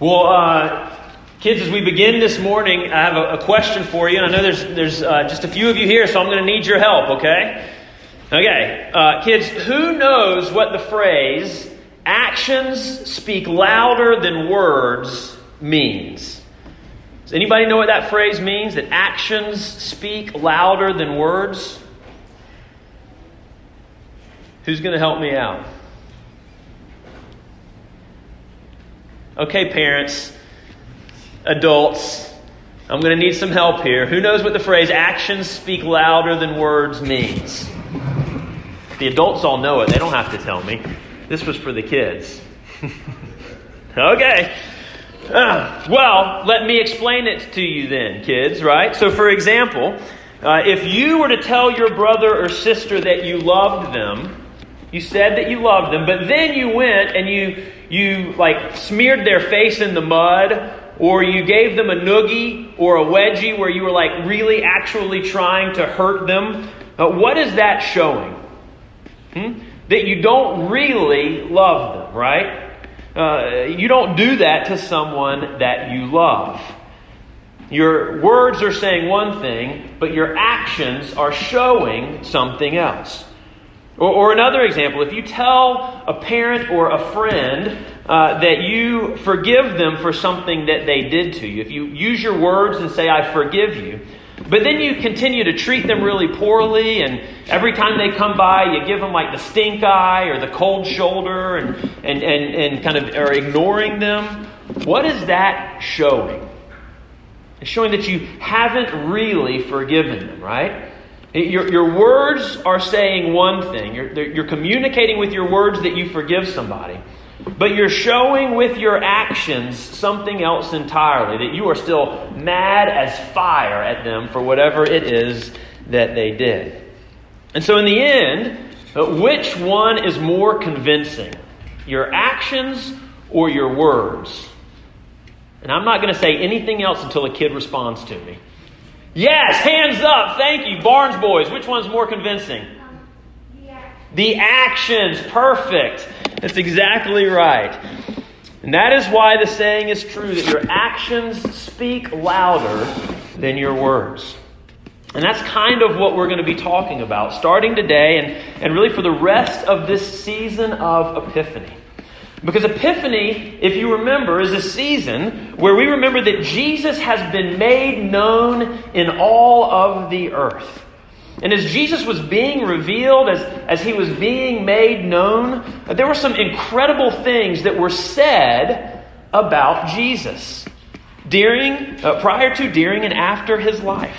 Well, uh, kids, as we begin this morning, I have a, a question for you. I know there's, there's uh, just a few of you here, so I'm going to need your help, okay? Okay, uh, kids, who knows what the phrase actions speak louder than words means? Does anybody know what that phrase means? That actions speak louder than words? Who's going to help me out? Okay, parents, adults, I'm going to need some help here. Who knows what the phrase actions speak louder than words means? The adults all know it. They don't have to tell me. This was for the kids. okay. Uh, well, let me explain it to you then, kids, right? So, for example, uh, if you were to tell your brother or sister that you loved them, you said that you loved them, but then you went and you you like smeared their face in the mud, or you gave them a noogie or a wedgie where you were like really actually trying to hurt them. Uh, what is that showing? Hmm? That you don't really love them, right? Uh, you don't do that to someone that you love. Your words are saying one thing, but your actions are showing something else. Or, or another example, if you tell a parent or a friend uh, that you forgive them for something that they did to you, if you use your words and say, I forgive you, but then you continue to treat them really poorly, and every time they come by, you give them like the stink eye or the cold shoulder and, and, and, and kind of are ignoring them. What is that showing? It's showing that you haven't really forgiven them, right? Your, your words are saying one thing. You're, you're communicating with your words that you forgive somebody. But you're showing with your actions something else entirely, that you are still mad as fire at them for whatever it is that they did. And so, in the end, uh, which one is more convincing? Your actions or your words? And I'm not going to say anything else until a kid responds to me. Yes, hands up. Thank you. Barnes boys, which one's more convincing? Um, the actions. Perfect. That's exactly right. And that is why the saying is true that your actions speak louder than your words. And that's kind of what we're going to be talking about starting today and, and really for the rest of this season of Epiphany. Because Epiphany, if you remember, is a season where we remember that Jesus has been made known in all of the earth. And as Jesus was being revealed, as, as he was being made known, there were some incredible things that were said about Jesus during, uh, prior to, during, and after his life.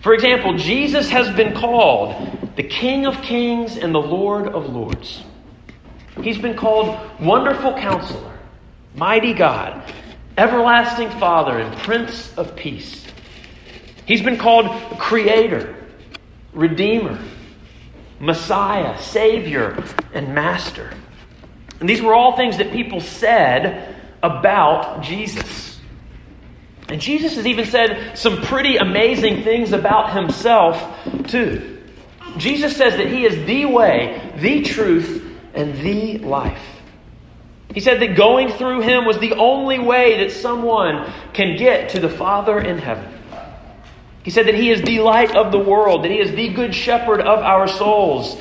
For example, Jesus has been called the King of Kings and the Lord of Lords. He's been called Wonderful Counselor, Mighty God, Everlasting Father, and Prince of Peace. He's been called Creator, Redeemer, Messiah, Savior, and Master. And these were all things that people said about Jesus. And Jesus has even said some pretty amazing things about himself, too. Jesus says that he is the way, the truth, and the life. He said that going through him was the only way that someone can get to the Father in heaven. He said that he is the light of the world, that he is the good shepherd of our souls.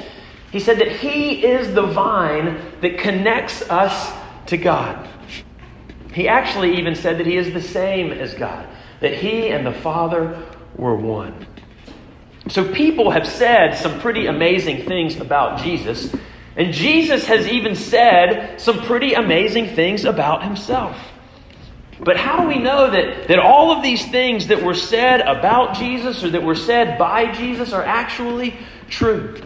He said that he is the vine that connects us to God. He actually even said that he is the same as God, that he and the Father were one. So people have said some pretty amazing things about Jesus. And Jesus has even said some pretty amazing things about himself. But how do we know that, that all of these things that were said about Jesus or that were said by Jesus are actually true?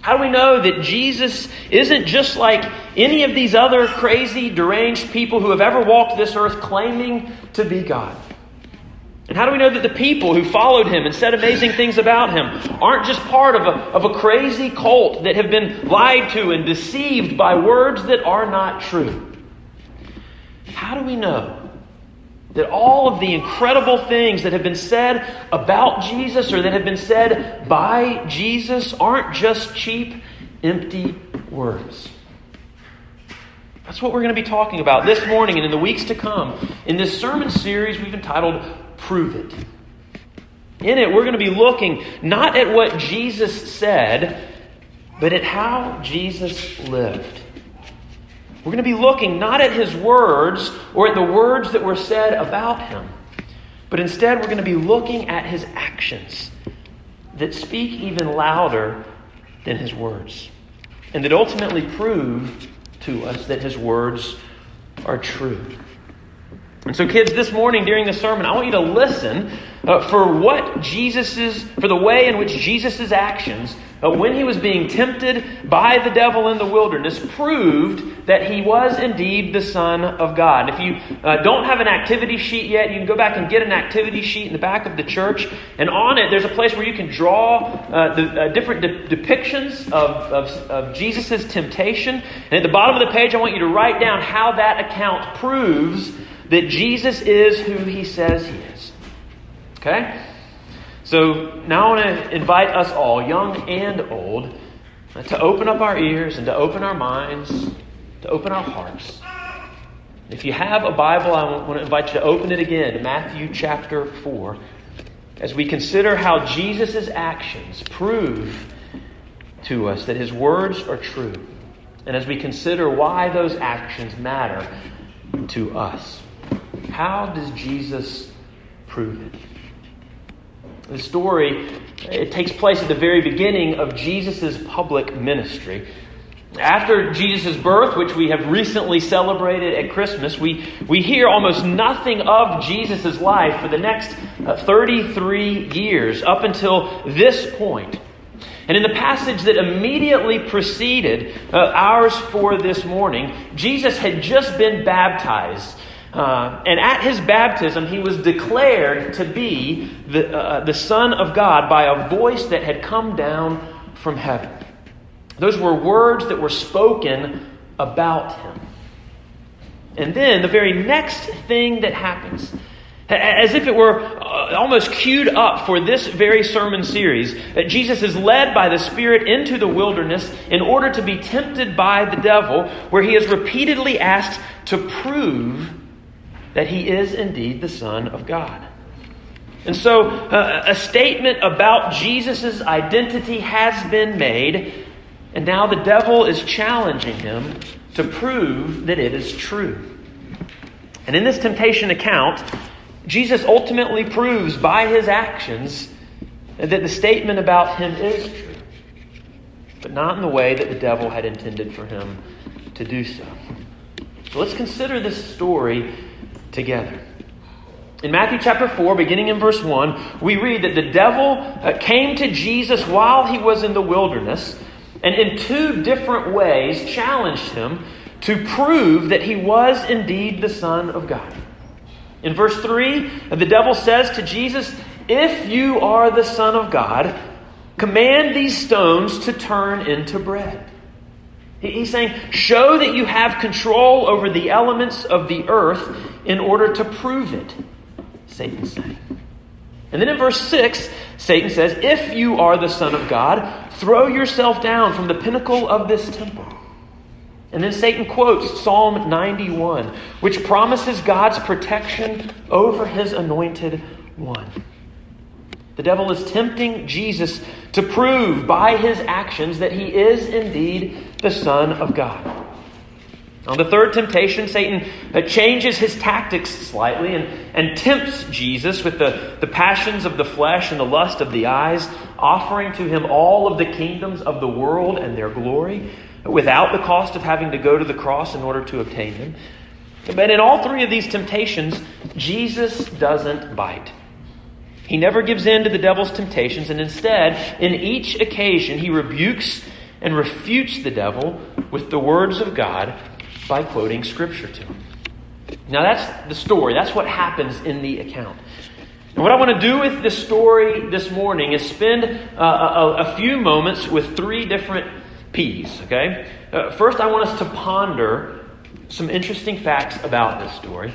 How do we know that Jesus isn't just like any of these other crazy, deranged people who have ever walked this earth claiming to be God? And how do we know that the people who followed him and said amazing things about him aren't just part of a, of a crazy cult that have been lied to and deceived by words that are not true? How do we know that all of the incredible things that have been said about Jesus or that have been said by Jesus aren't just cheap, empty words? That's what we're going to be talking about this morning and in the weeks to come in this sermon series we've entitled Prove It. In it, we're going to be looking not at what Jesus said, but at how Jesus lived. We're going to be looking not at his words or at the words that were said about him, but instead we're going to be looking at his actions that speak even louder than his words and that ultimately prove to us that his words are true. And so, kids, this morning during the sermon, I want you to listen uh, for what Jesus's, for the way in which Jesus' actions, uh, when he was being tempted by the devil in the wilderness, proved that he was indeed the Son of God. If you uh, don't have an activity sheet yet, you can go back and get an activity sheet in the back of the church. And on it, there's a place where you can draw uh, the uh, different de- depictions of, of, of Jesus' temptation. And at the bottom of the page, I want you to write down how that account proves that Jesus is who he says he is. Okay? So now I want to invite us all, young and old, to open up our ears and to open our minds, to open our hearts. If you have a Bible, I want to invite you to open it again Matthew chapter 4 as we consider how Jesus' actions prove to us that his words are true, and as we consider why those actions matter to us. How does Jesus prove it? The story it takes place at the very beginning of Jesus' public ministry. After Jesus' birth, which we have recently celebrated at Christmas, we, we hear almost nothing of Jesus' life for the next uh, 33 years, up until this point. And in the passage that immediately preceded uh, ours for this morning, Jesus had just been baptized. Uh, and at his baptism, he was declared to be the, uh, the Son of God by a voice that had come down from heaven. Those were words that were spoken about him. And then the very next thing that happens, as if it were uh, almost queued up for this very sermon series, that Jesus is led by the Spirit into the wilderness in order to be tempted by the devil, where he is repeatedly asked to prove that he is indeed the Son of God. And so, uh, a statement about Jesus' identity has been made, and now the devil is challenging him to prove that it is true. And in this temptation account, Jesus ultimately proves by his actions that the statement about him is true, but not in the way that the devil had intended for him to do so. So let's consider this story together. In Matthew chapter 4, beginning in verse 1, we read that the devil uh, came to Jesus while he was in the wilderness and in two different ways challenged him to prove that he was indeed the Son of God. In verse 3, the devil says to Jesus, If you are the Son of God, command these stones to turn into bread. He's saying, Show that you have control over the elements of the earth in order to prove it, Satan saying. And then in verse 6, Satan says, If you are the Son of God, throw yourself down from the pinnacle of this temple. And then Satan quotes Psalm 91, which promises God's protection over his anointed one. The devil is tempting Jesus to prove by his actions that he is indeed the Son of God. On the third temptation, Satan uh, changes his tactics slightly and, and tempts Jesus with the, the passions of the flesh and the lust of the eyes, offering to him all of the kingdoms of the world and their glory without the cost of having to go to the cross in order to obtain them. But in all three of these temptations, Jesus doesn't bite. He never gives in to the devil's temptations, and instead, in each occasion, he rebukes and refutes the devil with the words of God by quoting Scripture to him. Now, that's the story. That's what happens in the account. And what I want to do with this story this morning is spend uh, a, a, few moments with three different P's, okay? Uh, first, I want us to ponder some interesting facts about this story.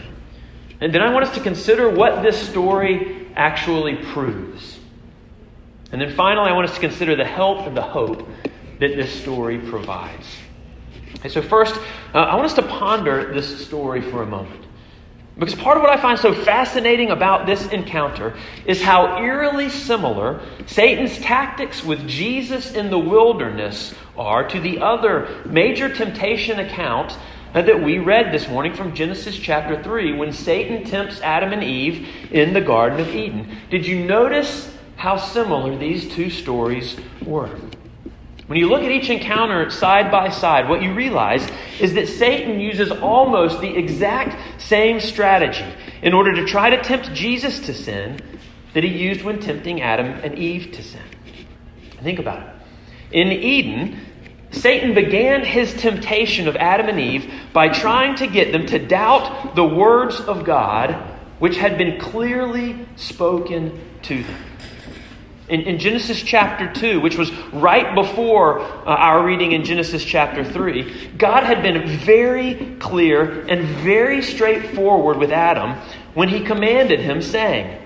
And then I want us to consider what this story actually proves. And then finally, I want us to consider the help and the hope that this story provides. Okay, so, first, uh, I want us to ponder this story for a moment. Because part of what I find so fascinating about this encounter is how eerily similar Satan's tactics with Jesus in the wilderness are to the other major temptation account that we read this morning from Genesis chapter 3 when Satan tempts Adam and Eve in the Garden of Eden. Did you notice how similar these two stories were? When you look at each encounter side by side, what you realize is that Satan uses almost the exact same strategy in order to try to tempt Jesus to sin that he used when tempting Adam and Eve to sin. Think about it. In Eden, Satan began his temptation of Adam and Eve by trying to get them to doubt the words of God which had been clearly spoken to them. In, in, Genesis chapter 2, which was right before uh, our reading in Genesis chapter 3, God had been very clear and very straightforward with Adam when he commanded him, saying,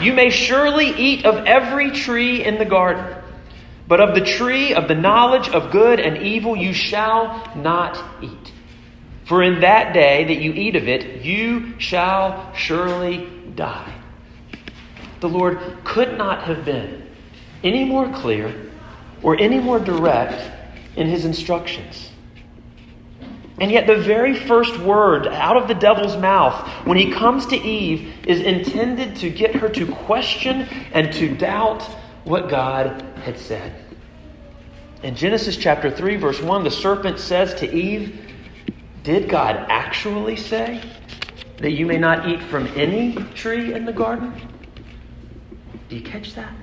You may surely eat of every tree in the garden, but of the tree of the knowledge of good and evil you shall not eat. For in that day that you eat of it, you shall surely die. The Lord could not have been any more clear or any more direct in his instructions. And yet, the very first word out of the devil's mouth when he comes to Eve is intended to get her to question and to doubt what God had said. In Genesis chapter 3, verse 1, the serpent says to Eve, Did God actually say that you may not eat from any tree in the garden? Do you catch that?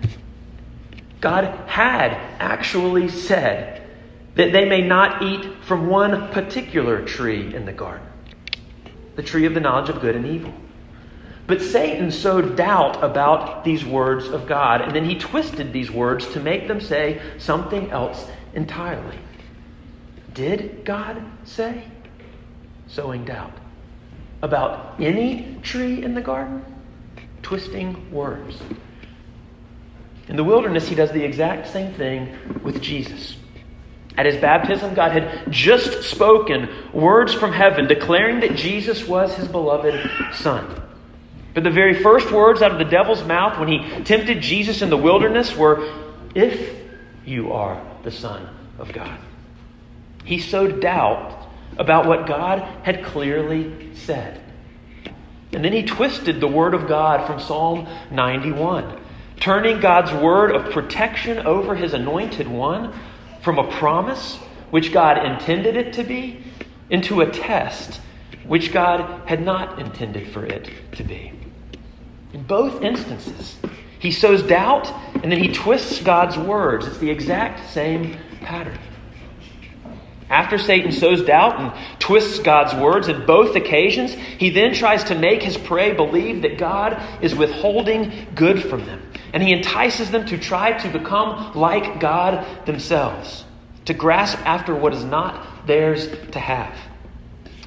God had actually said that they may not eat from one particular tree in the garden the tree of the knowledge of good and evil. But Satan sowed doubt about these words of God, and then he twisted these words to make them say something else entirely. Did God say? Sowing doubt. About any tree in the garden? Twisting words. In the wilderness, he does the exact same thing with Jesus. At his baptism, God had just spoken words from heaven declaring that Jesus was his beloved Son. But the very first words out of the devil's mouth when he tempted Jesus in the wilderness were, If you are the Son of God. He sowed doubt about what God had clearly said. And then he twisted the word of God from Psalm 91 turning God's word of protection over his anointed one from a promise, which God intended it to be, into a test, which God had not intended for it to be. In both instances, he sows doubt and then he twists God's words. It's the exact same pattern. After Satan sows doubt and twists God's words in both occasions, he then tries to make his prey believe that God is withholding good from them. And he entices them to try to become like God themselves, to grasp after what is not theirs to have.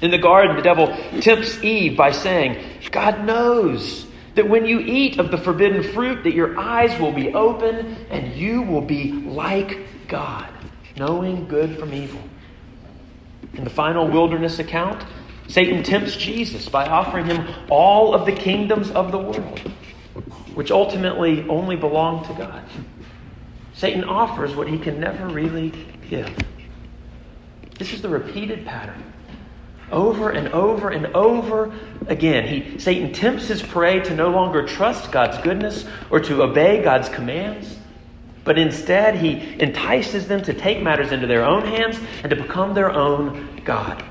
In the garden, the devil tempts Eve by saying, God knows that when you eat of the forbidden fruit that your eyes will be open and you will be like God, knowing good from evil. In the final wilderness account, Satan tempts Jesus by offering him all of the kingdoms of the world, which ultimately only belong to God. Satan offers what he can never really give. This is the repeated pattern. Over and over and over again, he, Satan tempts his prey to no longer trust God's goodness or to obey God's commands. But instead, he entices them to take matters into their own hands and to become their own God.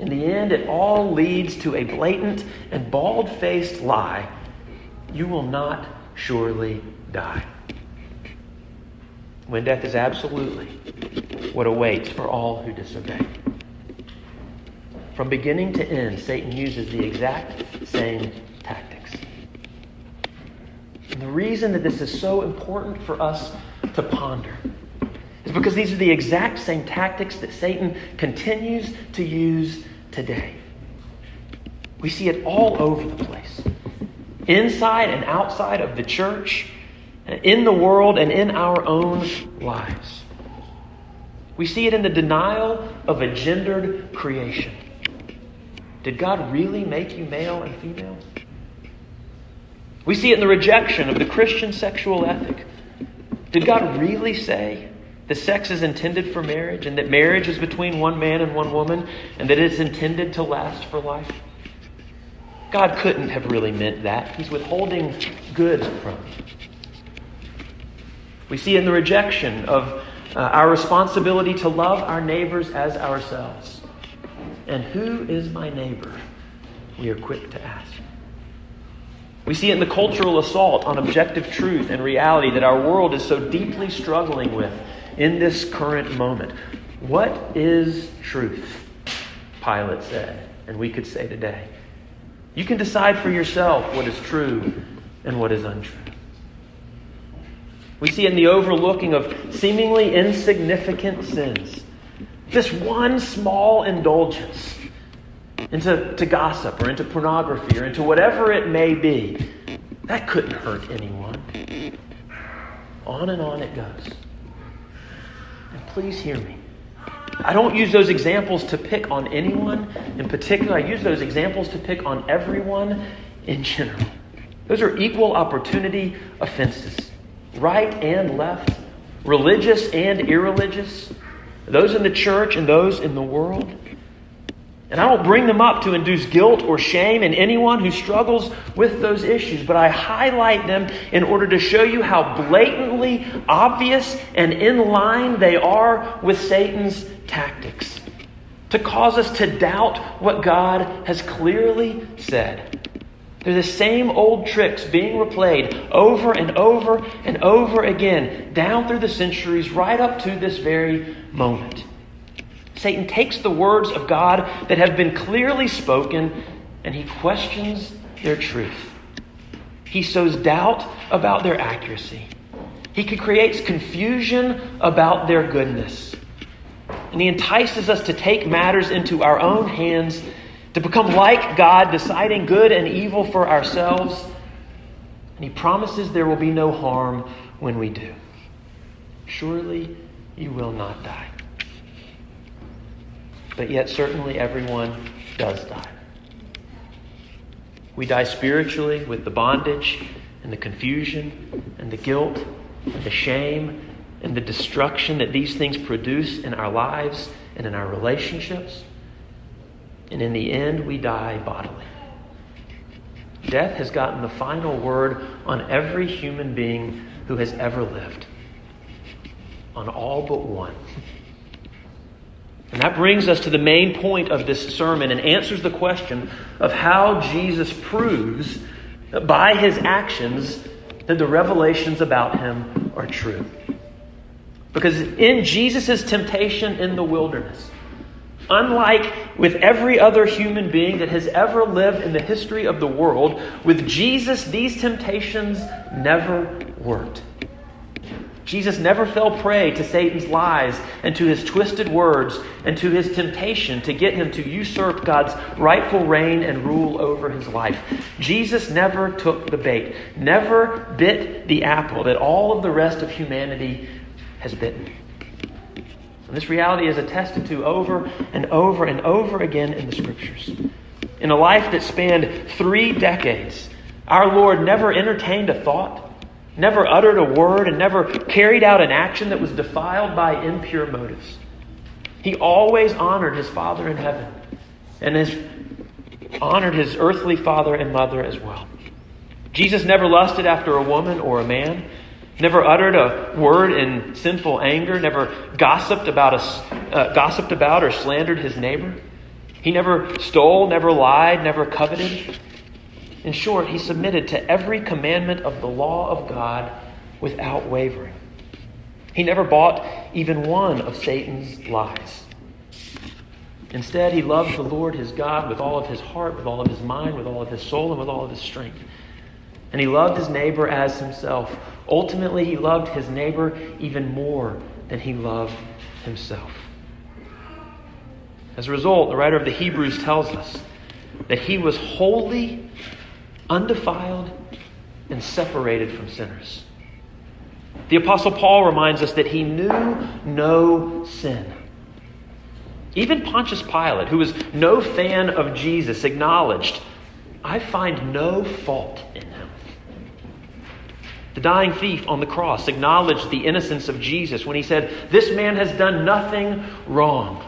In the end, it all leads to a blatant and bald faced lie you will not surely die. When death is absolutely what awaits for all who disobey. From beginning to end, Satan uses the exact same tactics. And the reason that this is so important for us to ponder is because these are the exact same tactics that Satan continues to use today. We see it all over the place inside and outside of the church, in the world, and in our own lives. We see it in the denial of a gendered creation. Did God really make you male and female? We see it in the rejection of the Christian sexual ethic. Did God really say that sex is intended for marriage and that marriage is between one man and one woman and that it's intended to last for life? God couldn't have really meant that. He's withholding good from you. We see in the rejection of uh, our responsibility to love our neighbors as ourselves. And who is my neighbor? We are quick to ask. We see it in the cultural assault on objective truth and reality that our world is so deeply struggling with in this current moment. What is truth? Pilate said, and we could say today. You can decide for yourself what is true and what is untrue. We see in the overlooking of seemingly insignificant sins. This one small indulgence into to gossip or into pornography or into whatever it may be, that couldn't hurt anyone. On and on it goes. And please hear me. I don't use those examples to pick on anyone in particular. I use those examples to pick on everyone in general. Those are equal opportunity offenses right and left, religious and irreligious, those in the church and those in the world. And I don't bring them up to induce guilt or shame in anyone who struggles with those issues, but I highlight them in order to show you how blatantly obvious and in line they are with Satan's tactics. To cause us to doubt what God has clearly said. They're the same old tricks being replayed over and over and over again, down through the centuries, right up to this very moment. Satan takes the words of God that have been clearly spoken and he questions their truth. He sows doubt about their accuracy. He creates confusion about their goodness. And he entices us to take matters into our own hands to become like God, deciding good and evil for ourselves. And He promises there will be no harm when we do. Surely you will not die. But yet, certainly everyone does die. We die spiritually with the bondage and the confusion and the guilt and the shame and the destruction that these things produce in our lives and in our relationships. And in the end, we die bodily. Death has gotten the final word on every human being who has ever lived, on all but one. And that brings us to the main point of this sermon and answers the question of how Jesus proves by his actions that the revelations about him are true. Because in Jesus' temptation in the wilderness, Unlike with every other human being that has ever lived in the history of the world, with Jesus, these temptations never worked. Jesus never fell prey to Satan's lies and to his twisted words and to his temptation to get him to usurp God's rightful reign and rule over his life. Jesus never took the bait, never bit the apple that all of the rest of humanity has bitten. And this reality is attested to over and over and over again in the Scriptures. In a life that spanned three decades, our Lord never entertained a thought, never uttered a word, and never carried out an action that was defiled by impure motives. He always honored his Father in heaven and has honored his earthly father and mother as well. Jesus never lusted after a woman or a man never uttered a word in sinful anger, never gossiped about, us, uh, gossiped about or slandered his neighbor. He never stole, never lied, never coveted. In short, he submitted to every commandment of the law of God without wavering. He never bought even one of Satan's lies. Instead, he loved the Lord his God with all of his heart, with all of his mind, with all of his soul, and with all of his strength. And he loved his neighbor as himself. Ultimately, he loved his neighbor even more than he loved himself. As a result, the writer of the Hebrews tells us that he was holy, undefiled, and separated from sinners. The Apostle Paul reminds us that he knew no sin. Even Pontius Pilate, who was no fan of Jesus, acknowledged, I find no fault in him. The dying thief on the cross acknowledged the innocence of Jesus when he said, This man has done nothing wrong.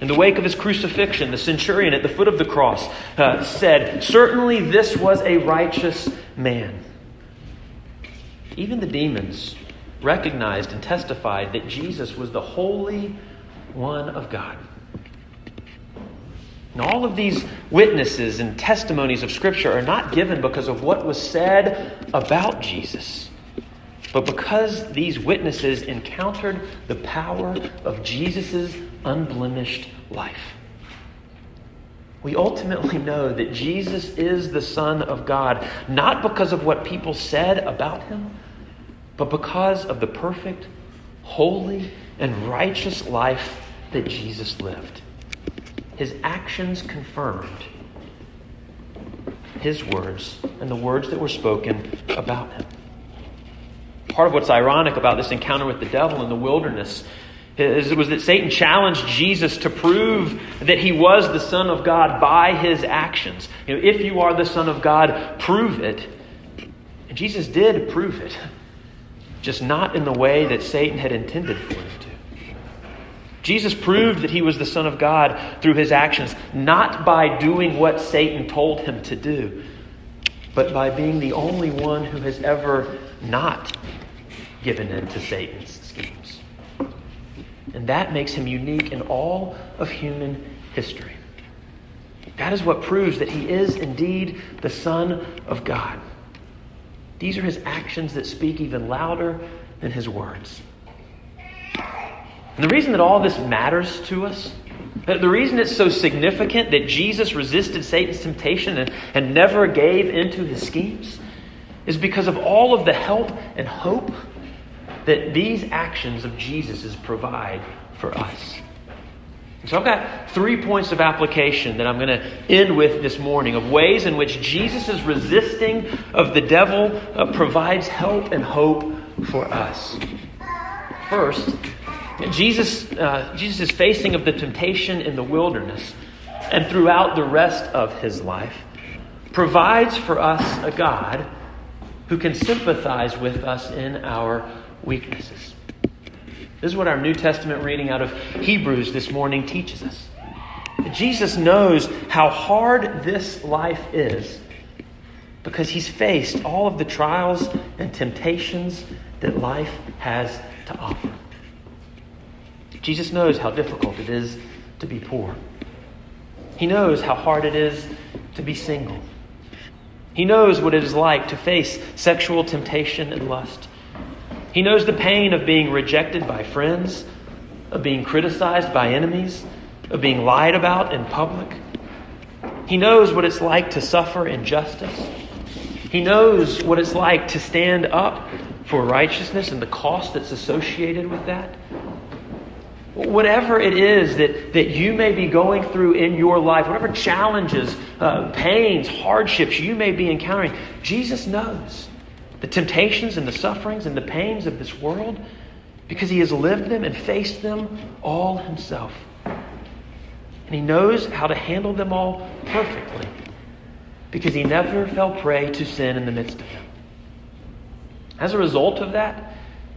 In the wake of his crucifixion, the centurion at the foot of the cross uh, said, Certainly this was a righteous man. Even the demons recognized and testified that Jesus was the Holy One of God. And all of these witnesses and testimonies of Scripture are not given because of what was said about Jesus, but because these witnesses encountered the power of Jesus' unblemished life. We ultimately know that Jesus is the Son of God, not because of what people said about him, but because of the perfect, holy, and righteous life that Jesus lived. His actions confirmed his words and the words that were spoken about him. Part of what's ironic about this encounter with the devil in the wilderness is, was that Satan challenged Jesus to prove that he was the Son of God by his actions. You know, if you are the Son of God, prove it. And Jesus did prove it just not in the way that Satan had intended for to. Jesus proved that he was the Son of God through his actions, not by doing what Satan told him to do, but by being the only one who has ever not given in to Satan's schemes. And that makes him unique in all of human history. That is what proves that he is indeed the Son of God. These are his actions that speak even louder than his words. And the reason that all this matters to us, the reason it's so significant that Jesus resisted Satan's temptation and, and never gave into his schemes, is because of all of the help and hope that these actions of Jesus provide for us. So I've got three points of application that I'm going to end with this morning of ways in which Jesus' resisting of the devil uh, provides help and hope for us. First, Jesus, uh, Jesus' facing of the temptation in the wilderness and throughout the rest of his life provides for us a God who can sympathize with us in our weaknesses. This is what our New Testament reading out of Hebrews this morning teaches us. Jesus knows how hard this life is because he's faced all of the trials and temptations that life has to offer. Jesus knows how difficult it is to be poor. He knows how hard it is to be single. He knows what it is like to face sexual temptation and lust. He knows the pain of being rejected by friends, of being criticized by enemies, of being lied about in public. He knows what it's like to suffer injustice. He knows what it's like to stand up for righteousness and the cost that's associated with that. Whatever it is that, that you may be going through in your life, whatever challenges, uh, pains, hardships you may be encountering, Jesus knows the temptations and the sufferings and the pains of this world because he has lived them and faced them all himself. And he knows how to handle them all perfectly because he never fell prey to sin in the midst of them. As a result of that,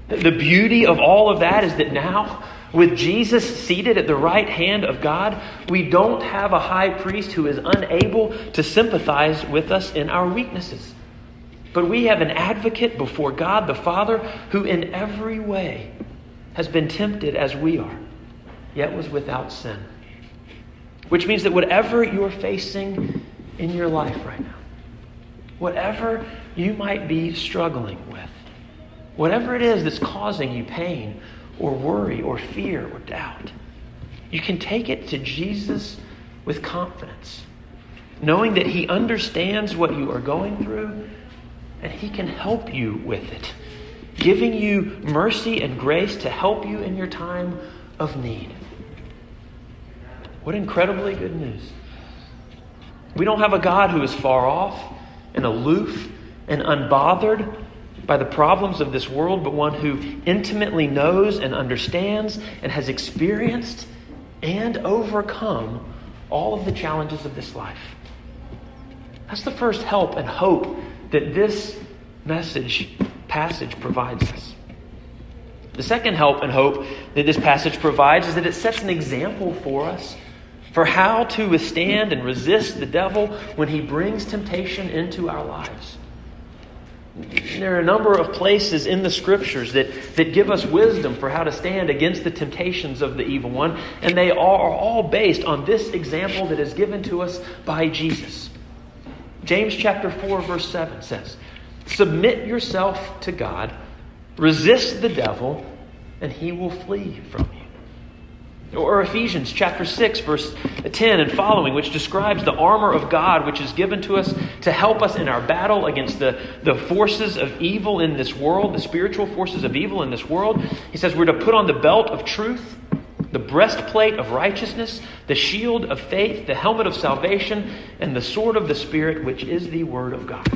the beauty of all of that is that now, with Jesus seated at the right hand of God, we don't have a high priest who is unable to sympathize with us in our weaknesses. But we have an advocate before God the Father who, in every way, has been tempted as we are, yet was without sin. Which means that whatever you're facing in your life right now, whatever you might be struggling with, whatever it is that's causing you pain or worry or fear or doubt, you can take it to Jesus with confidence, knowing that He understands what you are going through and He can help you with it, giving you mercy and grace to help you in your time of need. What incredibly good news. We don't have a God who is far off and aloof and unbothered by the problems of this world, but one who intimately knows and understands and has experienced and overcome all of the challenges of this life. That's the first help and hope that this message passage provides us. The second help and hope that this passage provides is that it sets an example for us for how to withstand and resist the devil when he brings temptation into our lives. There are a number of places in the scriptures that, that give us wisdom for how to stand against the temptations of the evil one, and they are all based on this example that is given to us by Jesus. James chapter 4, verse 7 says, Submit yourself to God, resist the devil, and he will flee from you. Or Ephesians chapter 6, verse 10 and following, which describes the armor of God which is given to us to help us in our battle against the, the forces of evil in this world, the spiritual forces of evil in this world. He says we're to put on the belt of truth, the breastplate of righteousness, the shield of faith, the helmet of salvation, and the sword of the Spirit, which is the Word of God.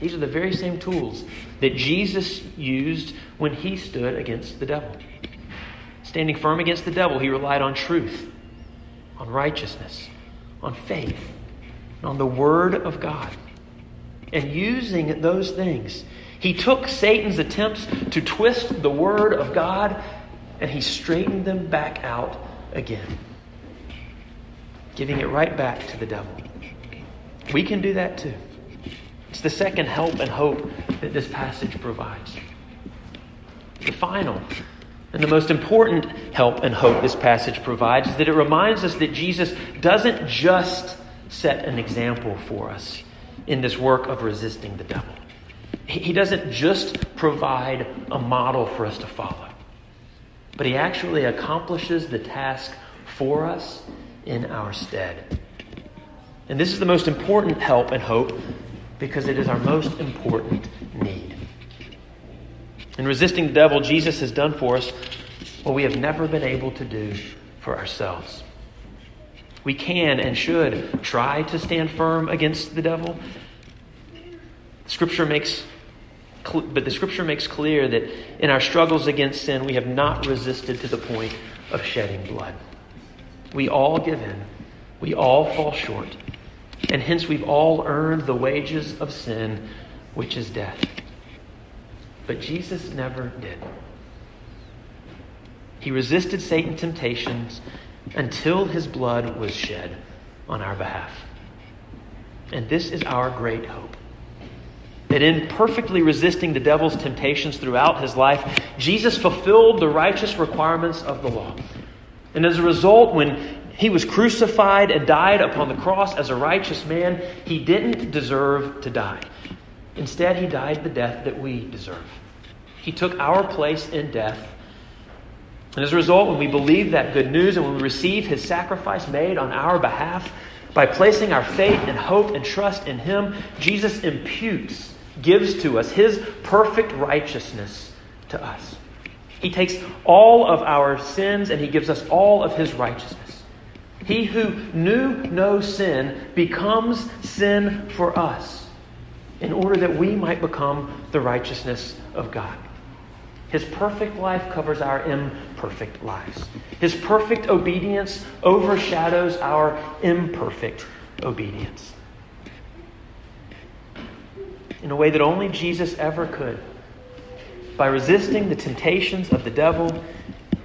These are the very same tools that Jesus used when he stood against the devil. Standing firm against the devil, he relied on truth, on righteousness, on faith, on the Word of God. And using those things, he took Satan's attempts to twist the Word of God and he straightened them back out again, giving it right back to the devil. We can do that too. It's the second help and hope that this passage provides. The final and the most important help and hope this passage provides is that it reminds us that Jesus doesn't just set an example for us in this work of resisting the devil. He doesn't just provide a model for us to follow, but he actually accomplishes the task for us in our stead. And this is the most important help and hope because it is our most important need. In resisting the devil, Jesus has done for us what we have never been able to do for ourselves. We can and should try to stand firm against the devil. Scripture makes but the scripture makes clear that in our struggles against sin, we have not resisted to the point of shedding blood. We all give in. We all fall short. And hence we've all earned the wages of sin, which is death. But Jesus never did. He resisted Satan's temptations until his blood was shed on our behalf. And this is our great hope. That in perfectly resisting the devil's temptations throughout his life, Jesus fulfilled the righteous requirements of the law. And as a result, when he was crucified and died upon the cross as a righteous man, he didn't deserve to die. Instead, he died the death that we deserve. He took our place in death. And as a result, when we believe that good news and when we receive his sacrifice made on our behalf, by placing our faith and hope and trust in him, Jesus imputes, gives to us his perfect righteousness to us. He takes all of our sins and he gives us all of his righteousness. He who knew no sin becomes sin for us in order that we might become the righteousness of God. His perfect life covers our imperfect lives. His perfect obedience overshadows our imperfect obedience. In a way that only Jesus ever could. By resisting the temptations of the devil,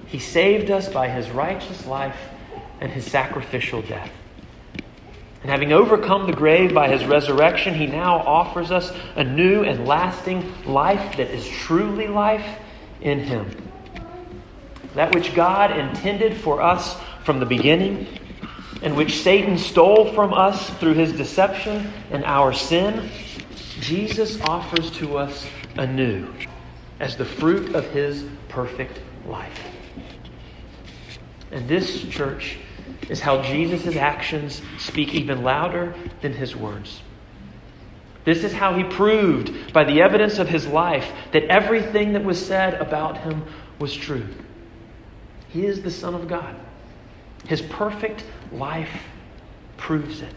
he saved us by his righteous life and his sacrificial death. And having overcome the grave by his resurrection, he now offers us a new and lasting life that is truly life in Him. That which God intended for us from the beginning, and which Satan stole from us through his deception and our sin, Jesus offers to us anew as the fruit of his perfect life. And this, church, is how Jesus' actions speak even louder than his words. This is how he proved by the evidence of his life that everything that was said about him was true. He is the Son of God. His perfect life proves it.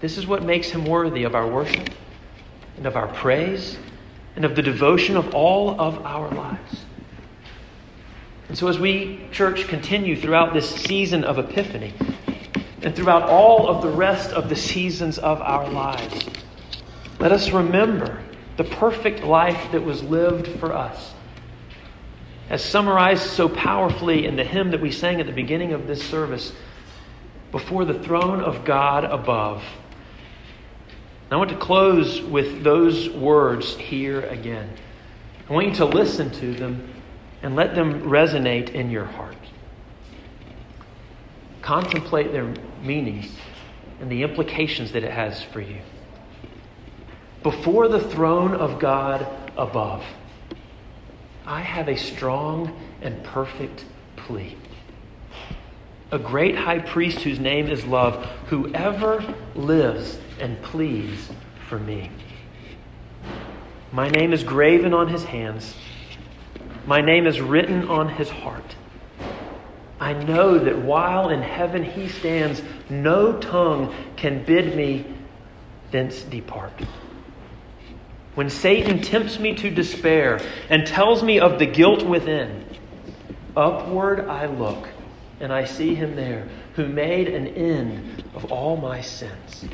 This is what makes him worthy of our worship. and of our praise and of the devotion of all of our lives. And so, as we, church, continue throughout this season of Epiphany and throughout all of the rest of the seasons of our lives, let us remember the perfect life that was lived for us. As summarized so powerfully in the hymn that we sang at the beginning of this service, before the throne of God above. And I want to close with those words here again. I want you to listen to them and let them resonate in your heart. Contemplate their meanings and the implications that it has for you. Before the throne of God above, I have a strong and perfect plea. A great high priest whose name is love, whoever lives and pleads for me. My name is graven on his hands. My name is written on his heart. I know that while in heaven he stands, no tongue can bid me thence depart. When Satan tempts me to despair and tells me of the guilt within, upward I look and I see him there who made an end of all my sins.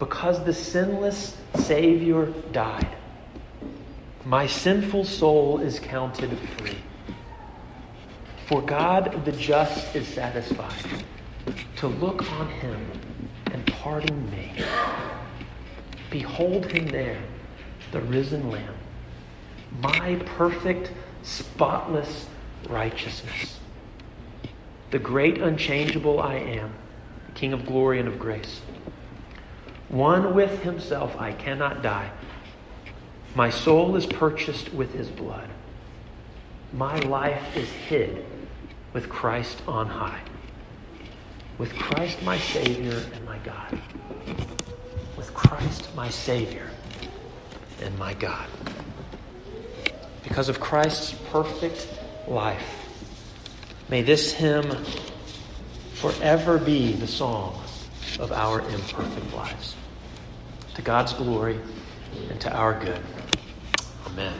Because the sinless Savior died, my sinful soul is counted free. For God the just is satisfied to look on him and pardon me. Behold him there, the risen Lamb, my perfect, spotless righteousness. The great unchangeable I am, King of glory and of grace. One with himself I cannot die. My soul is purchased with his blood. My life is hid with Christ on high. With Christ my Savior and my God. With Christ my Savior and my God. Because of Christ's perfect life, may this hymn forever be the song of our imperfect lives. To God's glory and to our good. Amen.